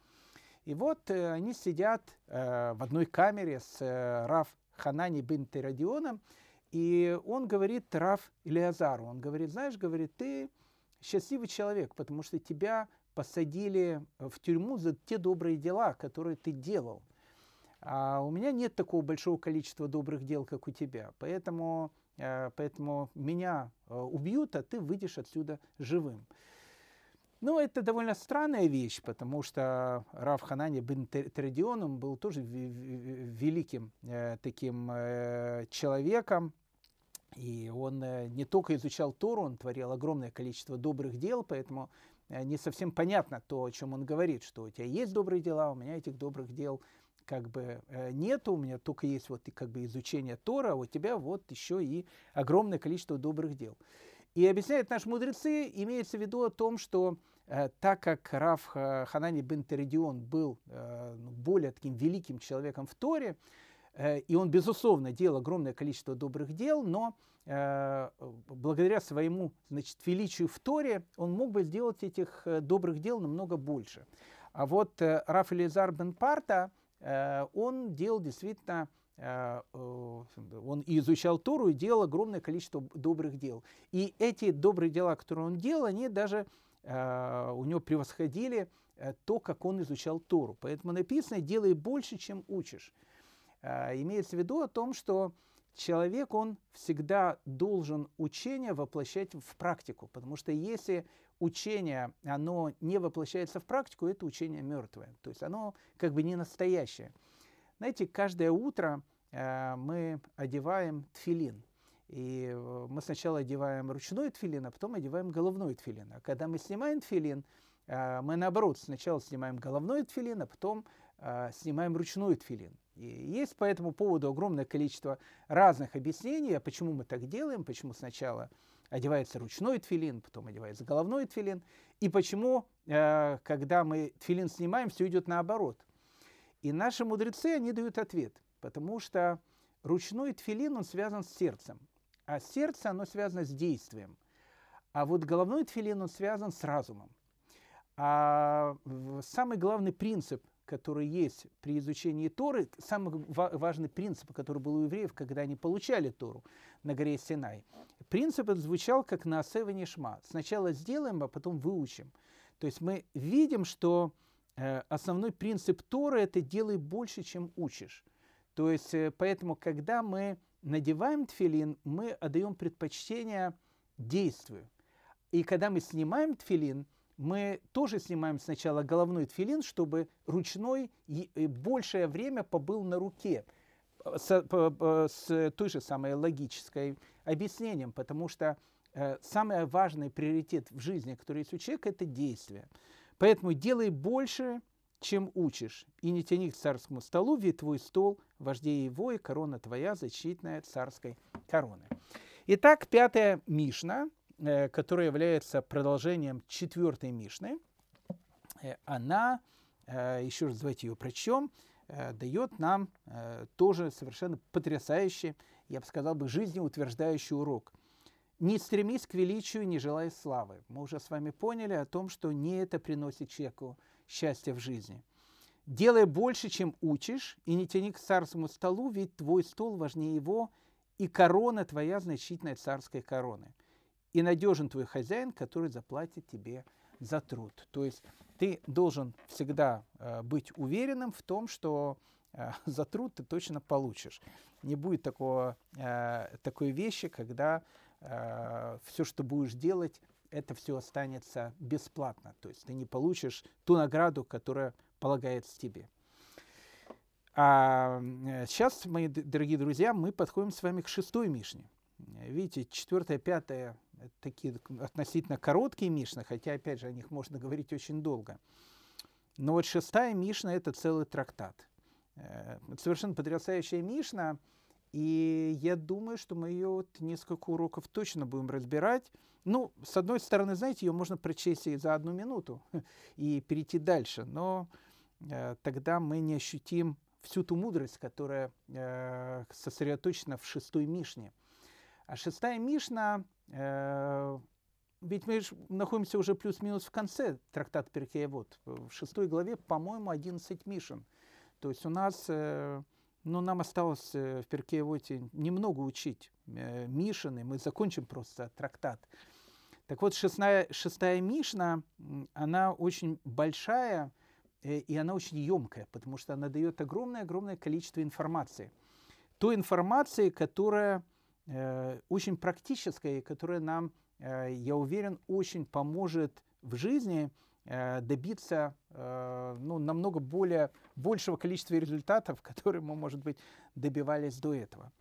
И вот э, они сидят э, в одной камере с э, Раф Ханани бен Терадионом, и он говорит Раф Илиазару, он говорит, знаешь, говорит, ты счастливый человек, потому что тебя посадили в тюрьму за те добрые дела, которые ты делал. А у меня нет такого большого количества добрых дел, как у тебя. Поэтому, поэтому меня э, убьют, а ты выйдешь отсюда живым. Ну, это довольно странная вещь, потому что Рав Ханани бен Традион был тоже великим э, таким э, человеком, и он э, не только изучал Тору, он творил огромное количество добрых дел, поэтому э, не совсем понятно то, о чем он говорит, что у тебя есть добрые дела, у меня этих добрых дел как бы э, нету, у меня только есть вот как бы изучение Тора, а у тебя вот еще и огромное количество добрых дел. И объясняют наши мудрецы, имеется в виду о том, что э, так как Раф Ханани бен Теридион был э, ну, более таким великим человеком в Торе, Э, и он, безусловно, делал огромное количество добрых дел, но э, благодаря своему значит, величию в Торе он мог бы сделать этих э, добрых дел намного больше. А вот Раф Элизар бен Парта, он делал действительно он и изучал Тору, и делал огромное количество добрых дел. И эти добрые дела, которые он делал, они даже у него превосходили то, как он изучал Тору. Поэтому написано «делай больше, чем учишь». Имеется в виду о том, что человек, он всегда должен учение воплощать в практику, потому что если учение, оно не воплощается в практику, это учение мертвое, то есть оно как бы не настоящее. Знаете, каждое утро э, мы одеваем тфилин, и э, мы сначала одеваем ручной тфилин, а потом одеваем головной тфилин. А когда мы снимаем тфилин, э, мы наоборот сначала снимаем головной тфилин, а потом э, снимаем ручной тфилин. И есть по этому поводу огромное количество разных объяснений, а почему мы так делаем, почему сначала одевается ручной тфилин, потом одевается головной тфилин, и почему, э, когда мы тфилин снимаем, все идет наоборот. И наши мудрецы, они дают ответ, потому что ручной тфилин, он связан с сердцем, а сердце, оно связано с действием. А вот головной тфилин, он связан с разумом. А самый главный принцип который есть при изучении Торы, самый важный принцип, который был у евреев, когда они получали Тору на горе Синай. Принцип этот звучал как на Шма. Сначала сделаем, а потом выучим. То есть мы видим, что э, основной принцип Торы – это делай больше, чем учишь. То есть э, поэтому, когда мы надеваем тфилин, мы отдаем предпочтение действию. И когда мы снимаем тфилин, мы тоже снимаем сначала головной тфилин, чтобы ручной большее время побыл на руке с, с той же самой логической объяснением, потому что э, самый важный приоритет в жизни, который есть у человека, это действие. Поэтому делай больше, чем учишь, и не тяни к царскому столу, ведь твой стол вождей его, и корона твоя защитная царской короны. Итак, пятая Мишна – Э, которая является продолжением четвертой Мишны, э, она, э, еще раз давайте ее прочтем, дает нам тоже совершенно потрясающий, я бы сказал бы, жизнеутверждающий урок. Не стремись к величию, не желай славы. Мы уже с вами поняли о том, что не это приносит человеку счастье в жизни. Делай больше, чем учишь, и не тяни к царскому столу, ведь твой стол важнее его, и корона твоя значительная царской короны – и надежен твой хозяин, который заплатит тебе за труд. То есть ты должен всегда э, быть уверенным в том, что э, (laughs) за труд ты точно получишь. Не будет такого, э, такой вещи, когда э, все, что будешь делать, это все останется бесплатно. То есть ты не получишь ту награду, которая полагается тебе. А сейчас, мои дорогие друзья, мы подходим с вами к шестой Мишне. Видите, четвертая, пятая – такие относительно короткие Мишны, хотя, опять же, о них можно говорить очень долго. Но вот шестая Мишна – это целый трактат. Это совершенно потрясающая Мишна, и я думаю, что мы ее вот несколько уроков точно будем разбирать. Ну, с одной стороны, знаете, ее можно прочесть и за одну минуту (laughs) и перейти дальше, но э, тогда мы не ощутим всю ту мудрость, которая э, сосредоточена в шестой Мишне. А шестая Мишна, э, ведь мы находимся уже плюс-минус в конце трактата Перкеевод. В шестой главе, по-моему, 11 Мишен. То есть у нас, э, ну, нам осталось э, в Перкеевоте немного учить э, Мишины, мы закончим просто трактат. Так вот, шестая, шестая Мишна, она очень большая, Э, и она очень емкая, потому что она дает огромное-огромное количество информации. Той информации, которая э, очень практическая, которая нам, э, я уверен, очень поможет в жизни э, добиться э, ну, намного более, большего количества результатов, (laughs) которые мы, может быть, добивались до этого.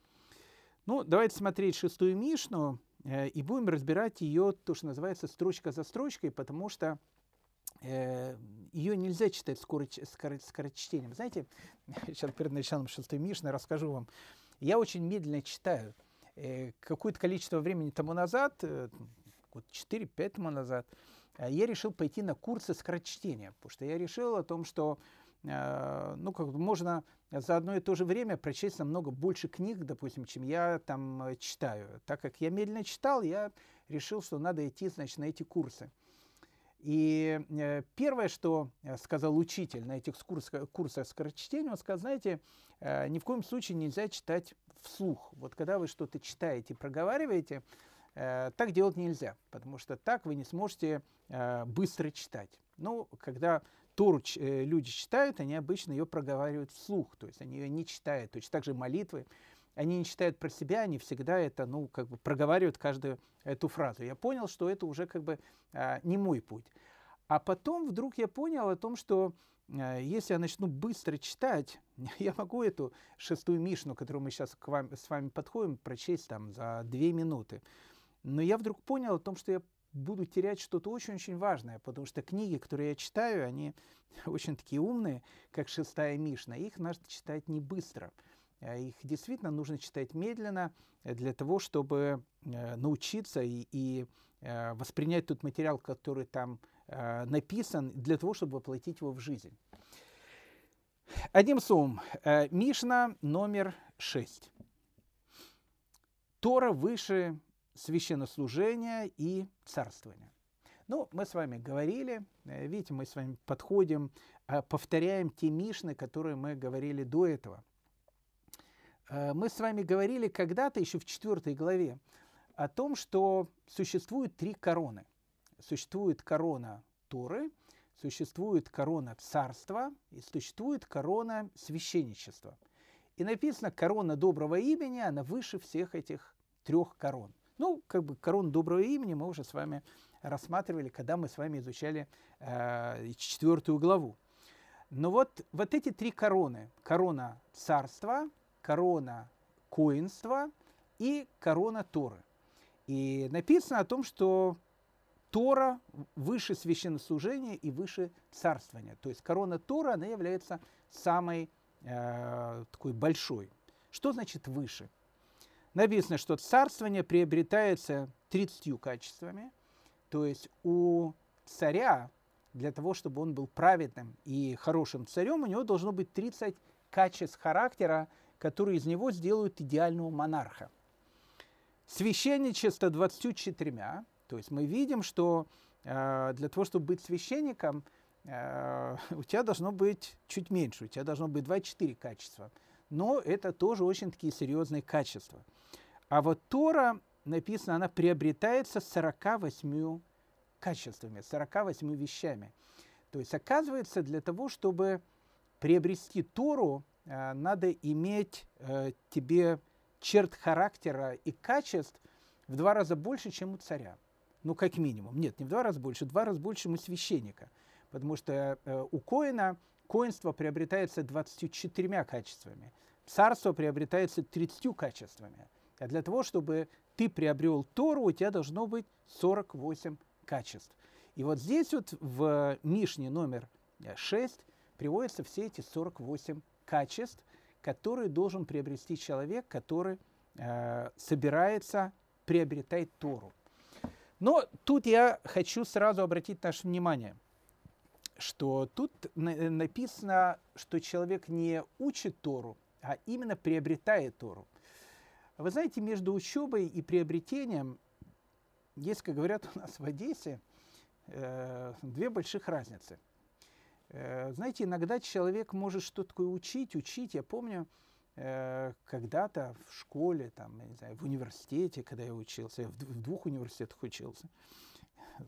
Ну, давайте смотреть шестую Мишну, э, и будем разбирать ее, то, что называется, строчка за строчкой, потому что Э, ее нельзя читать скороч, скоро, скорочтением. Знаете, (laughs) сейчас перед началом шестой Мишны расскажу вам. Я очень медленно читаю. Э, какое-то количество времени тому назад, э, вот 4-5 тому назад, я решил пойти на курсы скорочтения, потому что я решил о том, что ну, как можно за одно и то же время прочесть намного больше книг, допустим, чем я там читаю. Так как я медленно читал, я решил, что надо идти, значит, на эти курсы. И э, первое, что э, сказал учитель на этих курсах, курсах скорочтения, он сказал, знаете, э, ни в коем случае нельзя читать вслух. Вот когда вы что-то читаете, проговариваете, так делать нельзя, потому что так вы не сможете быстро читать. Ну, когда Тору люди читают, они обычно ее проговаривают вслух, то есть они ее не читают. Точно так же молитвы они не читают про себя, они всегда это, ну, как бы проговаривают каждую эту фразу. Я понял, что это уже как бы а, не мой путь. А потом вдруг я понял о том, что а, если я начну быстро читать, (laughs) я могу эту шестую Мишну, которую мы сейчас к вам, с вами подходим, прочесть там за две минуты. Но я вдруг понял о том, что я буду терять что-то очень-очень важное, потому что книги, которые я читаю, они (laughs) очень такие умные, как шестая Мишна, их надо читать не быстро. А их действительно нужно читать медленно э, для того, чтобы э, научиться и, и э, воспринять тот материал, который там написан, для того, чтобы воплотить его в жизнь. Одним словом, Мишна номер 6. Тора выше священнослужения и царствования. Ну, мы с вами говорили, видите, мы с вами подходим, повторяем те Мишны, которые мы говорили до этого – Э, мы с вами говорили когда-то, еще в четвертой главе, о том, что существует три короны. Существует корона Торы, существует корона царства и существует корона священничества. И написано, корона доброго имени, она выше всех этих трех корон. Ну, как бы корона доброго имени мы уже с вами рассматривали, когда мы с вами изучали э, четвертую главу. Но вот, вот эти три короны, корона царства, корона коинства и корона Торы. И написано о том, что Тора выше священнослужения и выше царствования. То есть корона Тора, она является самой э, такой большой. Что значит выше? Написано, что царствование приобретается 30 качествами. То есть у царя, для того, чтобы он был праведным и хорошим царем, у него должно быть 30 качеств характера, которые из него сделают идеального монарха. Священничество 24, то есть мы видим, что э, для того, чтобы быть священником, э, (laughs) у тебя должно быть чуть меньше, у тебя должно быть 24 качества. Но это тоже очень такие серьезные качества. А вот Тора, написано, она приобретается 48 качествами, 48 вещами. То есть, оказывается, для того, чтобы приобрести Тору, надо иметь э, тебе черт характера и качеств в два раза больше, чем у царя. Ну, как минимум. Нет, не в два раза больше, в два раза больше, чем у священника. Потому что э, у коина коинство приобретается 24 качествами. Царство приобретается 30 качествами. А для того, чтобы ты приобрел Тору, у тебя должно быть 48 качеств. И вот здесь вот в Мишне номер 6 приводятся все эти 48 качеств, которые должен приобрести человек, который э, собирается приобретать Тору. Но тут я хочу сразу обратить наше внимание, что тут написано, что человек не учит Тору, а именно приобретает Тору. Вы знаете, между учебой и приобретением есть, как говорят у нас в Одессе, э, две больших разницы. Э, знаете, иногда человек может что-то такое учить, учить. Я помню, э, когда-то в школе, там, я не знаю, в университете, когда я учился, я в, двух университетах учился,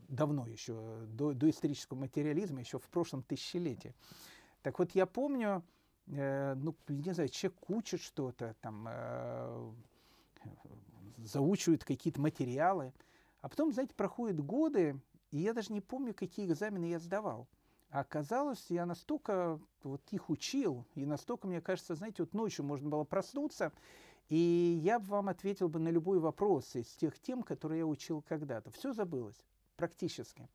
давно еще, до, до исторического материализма, еще в прошлом тысячелетии. Так вот, я помню, э, ну, не знаю, человек учит что-то, там, заучивают какие-то материалы. А потом, знаете, проходят годы, и я даже не помню, какие экзамены я сдавал. А оказалось, я настолько вот их учил, и настолько, мне кажется, знаете, вот ночью можно было проснуться, и я бы вам ответил бы на любой вопрос из тех тем, которые я учил когда-то. Все забылось, практически.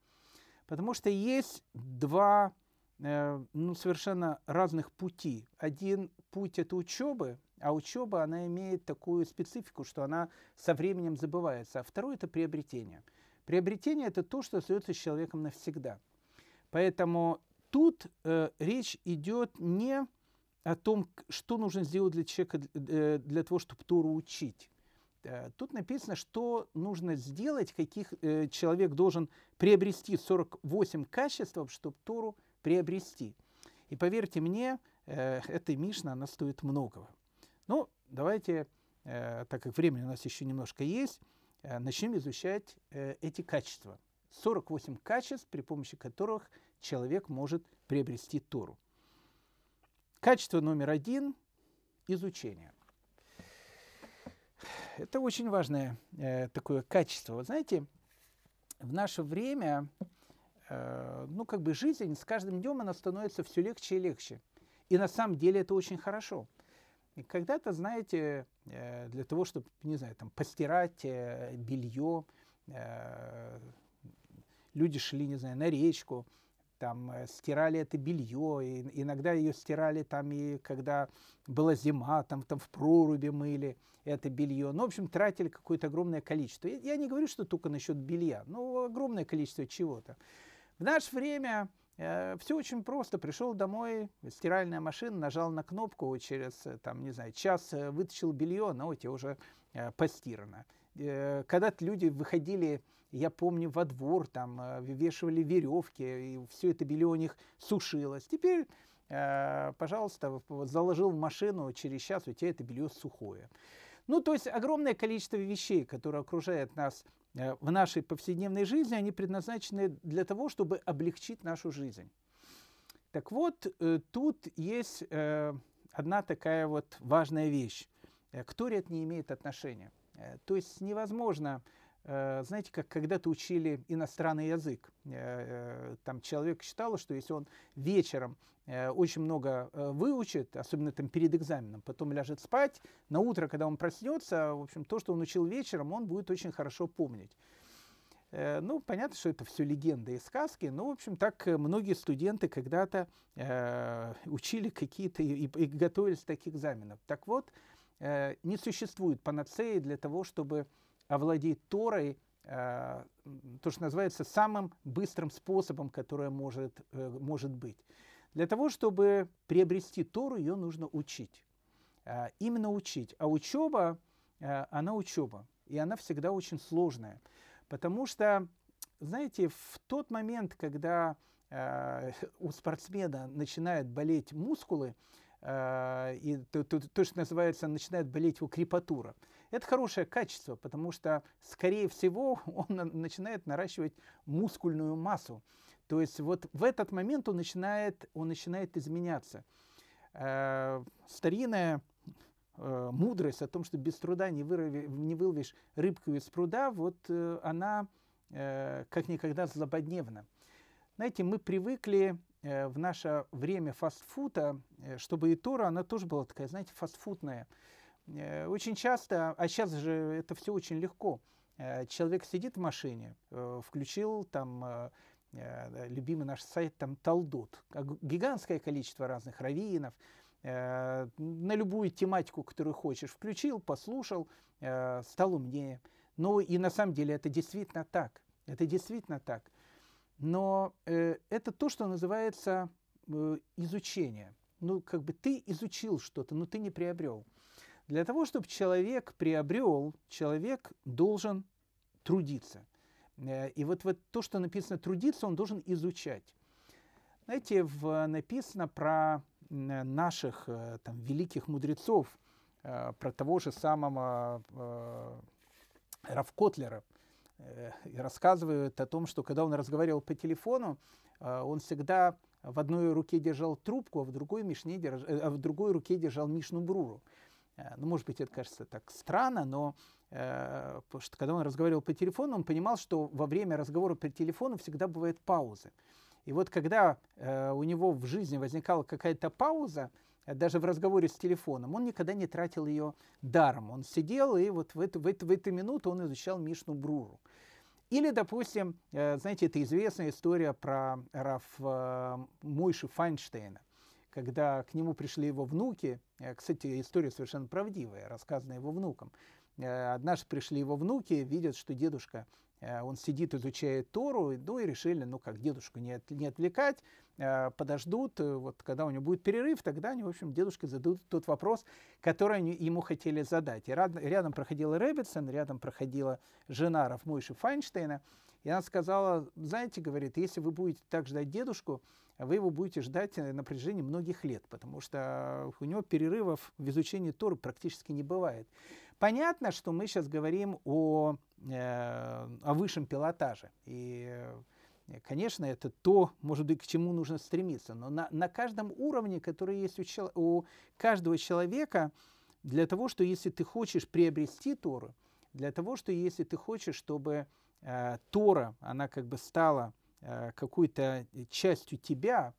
Потому что есть два э, ну, совершенно разных пути. Один путь – это учебы, а учеба, она имеет такую специфику, что она со временем забывается. А второе – это приобретение. Приобретение – это то, что остается с человеком навсегда. Поэтому тут э, речь идет не о том, что нужно сделать для человека э, для того, чтобы Тору учить. Э, тут написано, что нужно сделать, каких э, человек должен приобрести 48 качеств, чтобы Тору приобрести. И поверьте мне, э, эта Мишна, она стоит многого. Ну, давайте, э, так как времени у нас еще немножко есть, э, начнем изучать э, эти качества. 48 качеств, при помощи которых человек может приобрести Тору. Качество номер один – изучение. Это очень важное э, такое качество. Вы знаете, в наше время, э, ну, как бы жизнь с каждым днем она становится все легче и легче. И на самом деле это очень хорошо. И когда-то, знаете, э, для того, чтобы, не знаю, там, постирать э, белье, э, люди шли, не знаю, на речку, там стирали это белье, и иногда ее стирали там и когда была зима, там, там в проруби мыли это белье. Ну, в общем, тратили какое-то огромное количество. Я не говорю, что только насчет белья, но огромное количество чего-то. В наше время Э, Все очень просто. Пришел домой, стиральная машина, нажал на кнопку, через, э, там, не знаю, час э, вытащил белье, но у тебя уже постирано. Когда-то люди выходили, я помню, во двор, там, вешивали веревки, и все это белье у них сушилось. Теперь, пожалуйста, заложил в машину, через час у тебя это белье сухое. Ну, то есть огромное количество вещей, которые окружают нас Э, в нашей повседневной жизни, они предназначены для того, чтобы облегчить нашу жизнь. Так вот, э, тут есть э, одна такая вот важная вещь. К Торе это не имеет отношения. То есть невозможно Э, знаете, как когда-то учили иностранный язык. Э, э, там человек считал, что если он вечером очень много выучит, особенно там перед экзаменом, потом ляжет спать, на утро, когда он проснется, в общем, то, что он учил вечером, он будет очень хорошо помнить. Ну, понятно, что это все легенды и сказки, но, в общем, так многие студенты когда-то э, учили какие-то и, и готовились к таких экзаменов. Так вот, э, не существует панацеи для того, чтобы овладеть Торой, э, то, что называется самым быстрым способом, который может, э, может быть. Для того, чтобы приобрести Тору, ее нужно учить. Э, именно учить. А учеба, она учеба. И она всегда очень сложная. Потому что, знаете, в тот момент, когда у спортсмена начинают болеть мускулы, и то, то, то, что называется, начинает болеть его крепатура, это хорошее качество, потому что, скорее всего, (laughs) он начинает наращивать мускульную массу. То есть вот в этот момент он начинает, он начинает изменяться. Э, старинная э, мудрость о том, что без труда не, вырви, не выловишь рыбку из пруда, вот э, она э, как никогда злободневно. Знаете, мы привыкли э, в наше время фастфуда, э, чтобы и Тора, она тоже была такая, знаете, фастфудная. Э, очень часто, а сейчас же это все очень легко. Э, человек сидит в машине, э, включил там э, э любимый наш сайт там Талдот, гигантское количество разных раввинов, э, на любую тематику, которую хочешь, включил, послушал, э, стал умнее. Ну и на самом деле это действительно так. Это действительно так. Но э, это то, что называется э, изучение. Ну, как бы ты изучил что-то, но ты не приобрел. Для того, чтобы человек приобрел, человек должен трудиться. Э, и вот, вот то, что написано трудиться, он должен изучать. Знаете, в, написано про наших э, там, великих мудрецов, э, про того же самого Равкотлера, и рассказывают о том, что когда он разговаривал по телефону, он всегда в одной руке держал трубку, а в другой, мишне держ... а в другой руке держал Мишну Бруру. Ну, может быть, это кажется так странно, но э, что когда он разговаривал по телефону, он понимал, что во время разговора по телефону всегда бывают паузы. И вот когда э, у него в жизни возникала какая-то пауза, э, даже в разговоре с телефоном, он никогда не тратил ее даром. Он сидел, и вот в эту, в эту, в эту минуту он изучал Мишну Бруру. Или, допустим, э, знаете, это известная история про Раф э, Мойши Файнштейна, когда к нему пришли его внуки. Э, кстати, история совершенно правдивая, рассказанная его внукам. Э, однажды пришли его внуки, видят, что дедушка он сидит, изучает Тору, ну и решили, ну как дедушку не, от, не отвлекать, э, подождут, э, вот когда у него будет перерыв, тогда они, в общем, дедушке зададут тот вопрос, который они ему хотели задать. И рядом, рядом проходила Рэббитсон, рядом проходила жена Рафмойши Файнштейна, и она сказала, знаете, говорит, если вы будете так ждать дедушку, вы его будете ждать на протяжении многих лет, потому что у него перерывов в изучении Торы практически не бывает. Понятно, что мы сейчас говорим о, э, о высшем пилотаже. И, э, конечно, это то, может быть, к чему нужно стремиться. Но на, на каждом уровне, который есть у, чел- у каждого человека, для того, что если ты хочешь приобрести Тору, для того, что если ты хочешь, чтобы э, Тора, она как бы стала э, какой-то частью тебя,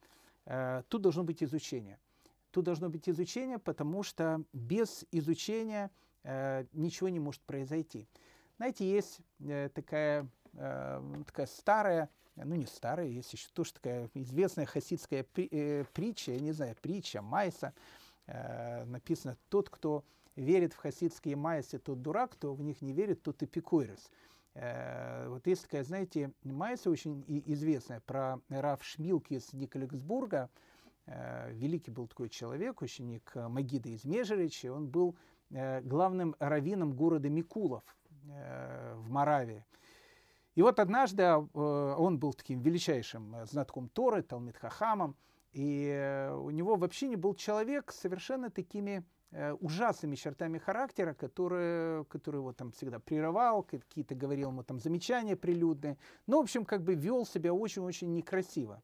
э, тут должно быть изучение. Тут должно быть изучение, потому что без изучения э, ничего не может произойти. Знаете, есть э, такая, э, такая старая, ну не старая, есть еще тоже такая известная хасидская э, притча, я не знаю, притча, майса, написано, тот, кто верит в хасидские майсы, тот дурак, кто в них не верит, тот эпикурис. Вот есть такая, знаете, майса очень известная про Раф Шмилки из Николексбурга, великий был такой человек, ученик Магида из Межерича, он был главным раввином города Микулов в Моравии. И вот однажды э, он был таким величайшим знатком Торы, Талмит Хахамом, и у него вообще не был человек совершенно такими ужасными чертами характера, которые, которые его там всегда прерывал, какие-то говорил ему там замечания прилюдные. Ну, в общем, как бы вел себя очень-очень некрасиво.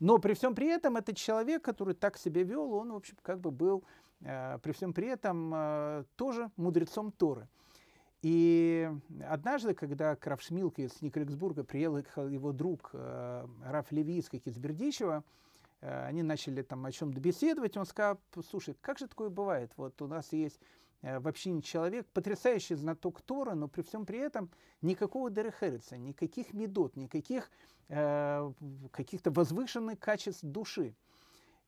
Но при всем при этом этот человек, который так себя вел, он, в общем, как бы был Э, при всем при этом э, тоже мудрецом Торы. И однажды, когда к Равшмилке из Николексбурга приехал его друг э, Раф Левийский из Бердичева, они начали там о чем-то беседовать, он сказал, слушай, как же такое бывает? Вот у нас есть вообще не человек, потрясающий знаток Тора, но при всем при этом никакого Дерехерица, никаких медот, никаких э, каких-то возвышенных качеств души.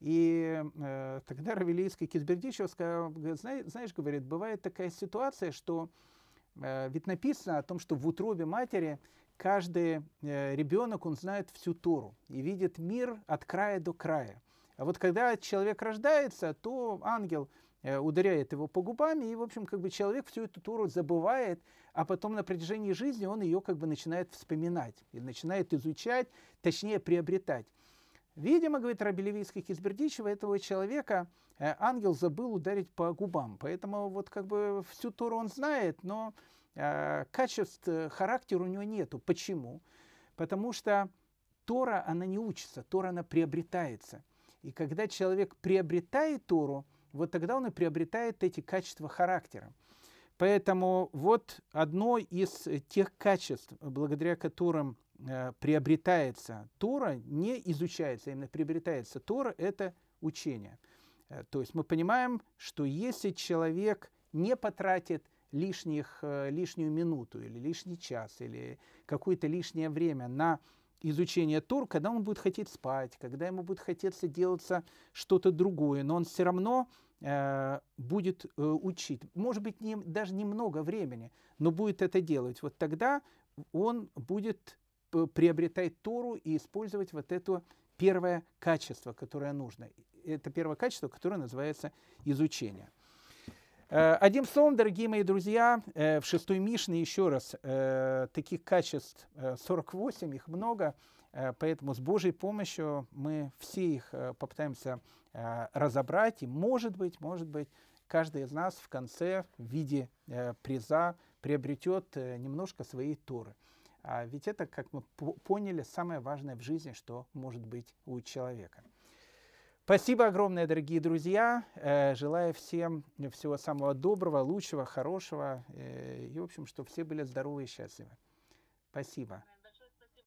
И э, тогда Равелийский Кизбердичев сказал, знаешь, знаешь, говорит, бывает такая ситуация, что э, ведь написано о том, что в утробе матери каждый э, ребенок, он знает всю Тору и видит мир от края до края. А вот когда человек рождается, то ангел э, ударяет его по губам, и, в общем, как бы человек всю эту Тору забывает, а потом на протяжении жизни он ее как бы начинает вспоминать, и начинает изучать, точнее приобретать. Видимо, говорит Рабелевийский Кизбердичева, этого человека э, ангел забыл ударить по губам. Поэтому вот как бы всю Тору он знает, но э, качеств э, характера у него нету. Почему? Потому что Тора, она не учится, Тора, она приобретается. И когда человек приобретает Тору, вот тогда он и приобретает эти качества характера. Поэтому вот одно из тех качеств, благодаря которым э, приобретается Тора, не изучается, а именно приобретается Тора, это учение. Э, то есть мы понимаем, что если человек не потратит лишних, э, лишнюю минуту или лишний час или какое-то лишнее время на изучение Тор, когда он будет хотеть спать, когда ему будет хотеться делаться что-то другое, но он все равно э, будет э, учить. Может быть, не, даже немного времени, но будет это делать. Вот тогда он будет приобретать Тору и использовать вот это первое качество, которое нужно. Это первое качество, которое называется изучение. Э, одним словом, дорогие мои друзья, э, в шестой Мишне, еще раз, э, таких качеств 48, их много, поэтому с Божьей помощью мы все их попытаемся разобрать, и может быть, может быть, каждый из нас в конце в виде приза приобретет немножко своей Торы. А ведь это, как мы поняли, самое важное в жизни, что может быть у человека. Спасибо огромное, дорогие друзья. Э, желаю всем всего самого доброго, лучшего, хорошего. Э, и, в общем, чтобы все были здоровы и счастливы. Спасибо.